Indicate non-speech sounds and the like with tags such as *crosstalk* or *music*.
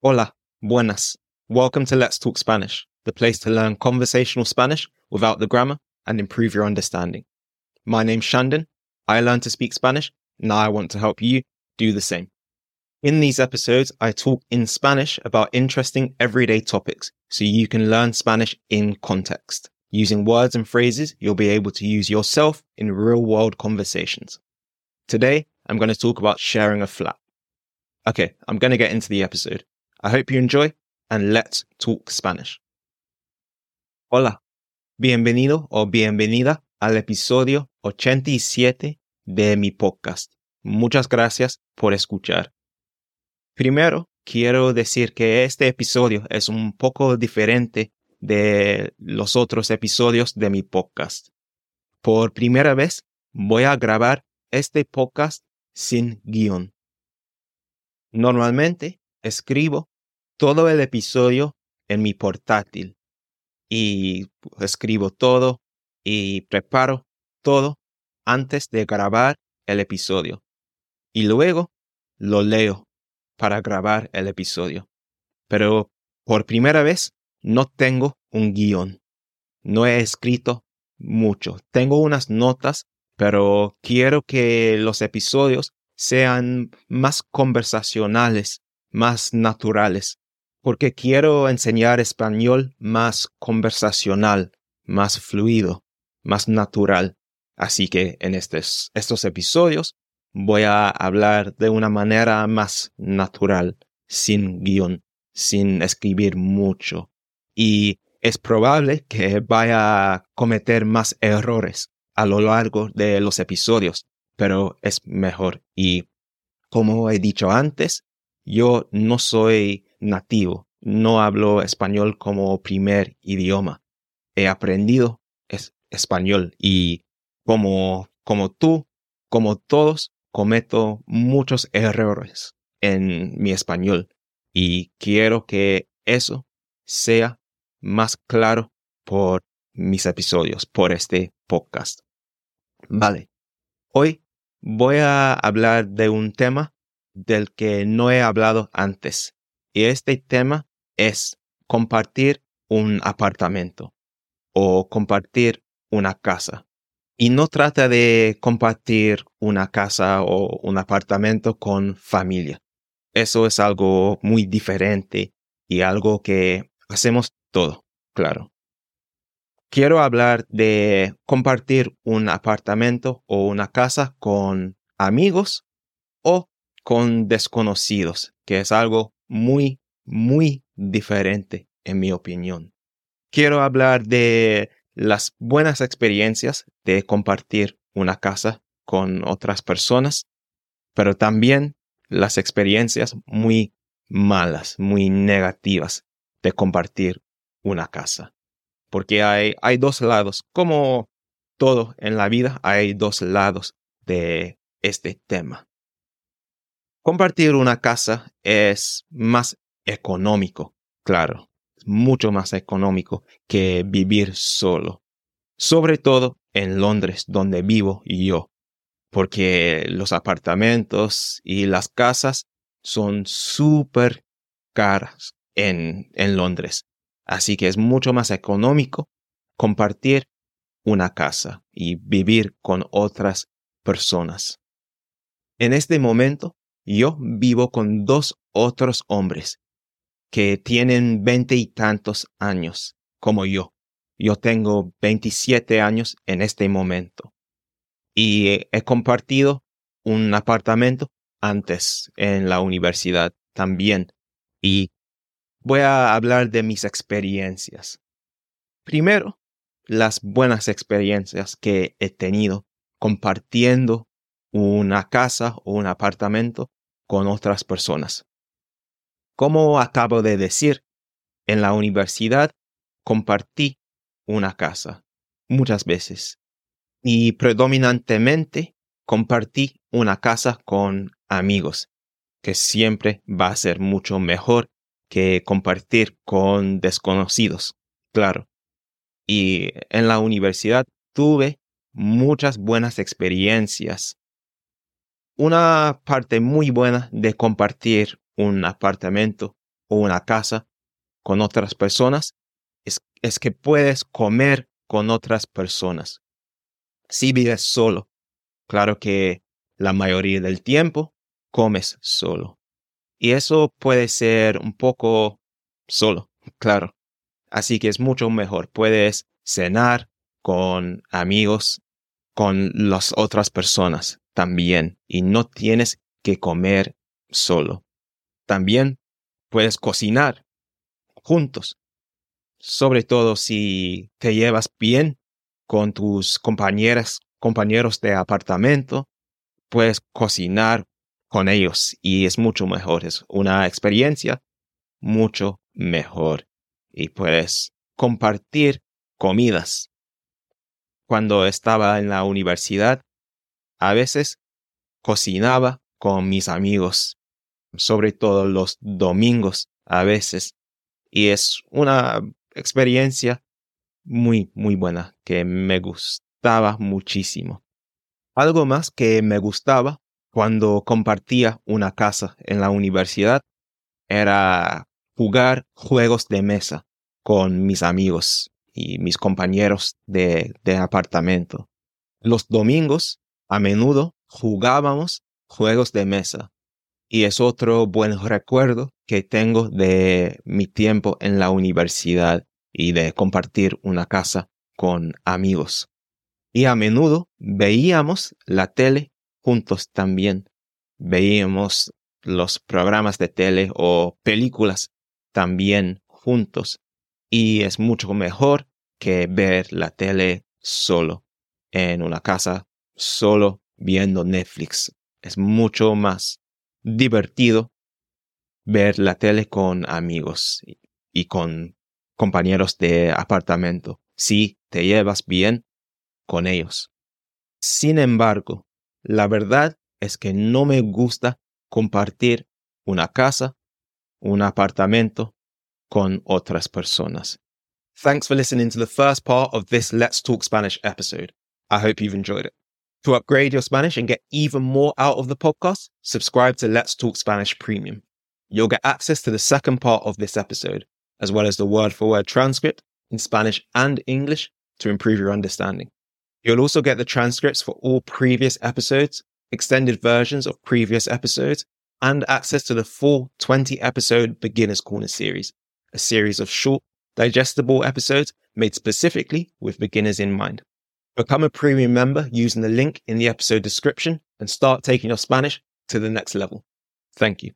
Hola, buenas. Welcome to Let's Talk Spanish, the place to learn conversational Spanish without the grammar and improve your understanding. My name's Shandon. I learned to speak Spanish. Now I want to help you do the same. In these episodes, I talk in Spanish about interesting everyday topics so you can learn Spanish in context. Using words and phrases you'll be able to use yourself in real world conversations. Today, I'm going to talk about sharing a flat. Okay, I'm going to get into the episode. I hope you enjoy and let's talk Spanish. Hola, bienvenido o bienvenida al episodio 87 de mi podcast. Muchas gracias por escuchar. Primero, quiero decir que este episodio es un poco diferente de los otros episodios de mi podcast. Por primera vez, voy a grabar este podcast sin guion. Normalmente escribo todo el episodio en mi portátil y escribo todo y preparo todo antes de grabar el episodio. Y luego lo leo para grabar el episodio. Pero por primera vez no tengo un guion. No he escrito mucho. Tengo unas notas, pero quiero que los episodios sean más conversacionales, más naturales, porque quiero enseñar español más conversacional, más fluido, más natural. Así que en estos, episodios voy a hablar de una manera más natural, sin guion, sin escribir mucho. Y es probable que vaya a cometer más errores a lo largo de los episodios, pero es mejor. Y como he dicho antes, yo no soy nativo, no hablo español como primer idioma. He aprendido es español y como, como tú, como todos, cometo muchos errores en mi español y quiero que eso sea más claro por mis episodios, por este podcast. Vale, hoy voy a hablar de un tema del que no he hablado antes. Y este tema es compartir un apartamento o compartir una casa. Y no trata de compartir una casa o un apartamento con familia. Eso es algo muy diferente y algo que hacemos todo, claro quiero hablar de compartir un apartamento o una casa con amigos o con desconocidos, que es algo muy, muy diferente en mi opinión. Quiero hablar de las buenas experiencias de compartir una casa con otras personas, pero también las experiencias muy malas, muy negativas de compartir una casa porque hay, hay dos lados. Como todo en la vida, hay dos lados de este tema. Compartir una casa es más económico, claro, mucho más económico que vivir solo. Sobre todo en Londres, donde vivo yo, porque los apartamentos y las casas son súper caras en, en Londres. Así que es mucho más económico compartir una casa y vivir con otras personas. En este momento, yo vivo con dos otros hombres que tienen veinte y tantos años, como yo. Yo tengo 27 años en este momento. Y he compartido un apartamento antes en la universidad también. Y voy a hablar de mis experiencias. Primero, las buenas experiencias que he tenido compartiendo una casa o un apartamento con otras personas. Como acabo de decir, en la universidad compartí una casa muchas veces y predominantemente compartí una casa con amigos, que siempre va a ser mucho mejor que compartir con desconocidos, claro. Y en la universidad tuve muchas buenas experiencias. Una parte muy buena de compartir un apartamento o una casa con otras personas es, que puedes comer con otras personas. Si vives solo, claro que la mayoría del tiempo comes solo. Y eso puede ser un poco solo, *laughs* claro. Así que es mucho mejor. Puedes cenar con amigos, con las otras personas también. Y no tienes que comer solo. También puedes cocinar juntos. Sobre todo si te llevas bien con tus compañeras, compañeros de apartamento, puedes cocinar con ellos y es mucho mejor. Es una experiencia mucho mejor y puedes compartir comidas. Cuando estaba en la universidad, a veces cocinaba con mis amigos, sobre todo los domingos a veces, y es una experiencia muy, muy buena que me gustaba muchísimo. Algo más que me gustaba cuando compartía una casa en la universidad era jugar juegos de mesa con mis amigos y mis compañeros de, de apartamento. Los domingos, a menudo, jugábamos juegos de mesa. Y es otro buen recuerdo que tengo de mi tiempo en la universidad y de compartir una casa con amigos. Y a menudo veíamos la tele juntos también. Veíamos los programas de tele o películas también juntos. Y es mucho mejor que ver la tele solo, en una casa, solo viendo Netflix. Es mucho más divertido ver la tele con amigos y con compañeros de apartamento, si te llevas bien con ellos. Sin embargo, la verdad es que no me gusta compartir una casa un apartamento con otras personas. Thanks for listening to the first part of this Let's Talk Spanish episode. I hope you've enjoyed it. To upgrade your Spanish and get even more out of the podcast, subscribe to Let's Talk Spanish Premium. You'll get access to the second part of this episode, as well as the word for word transcript in Spanish and English to improve your understanding. You'll also get the transcripts for all previous episodes, extended versions of previous episodes, and access to the full 20 episode Beginner's Corner series, a series of short, digestible episodes made specifically with beginners in mind. Become a premium member using the link in the episode description and start taking your Spanish to the next level. Thank you.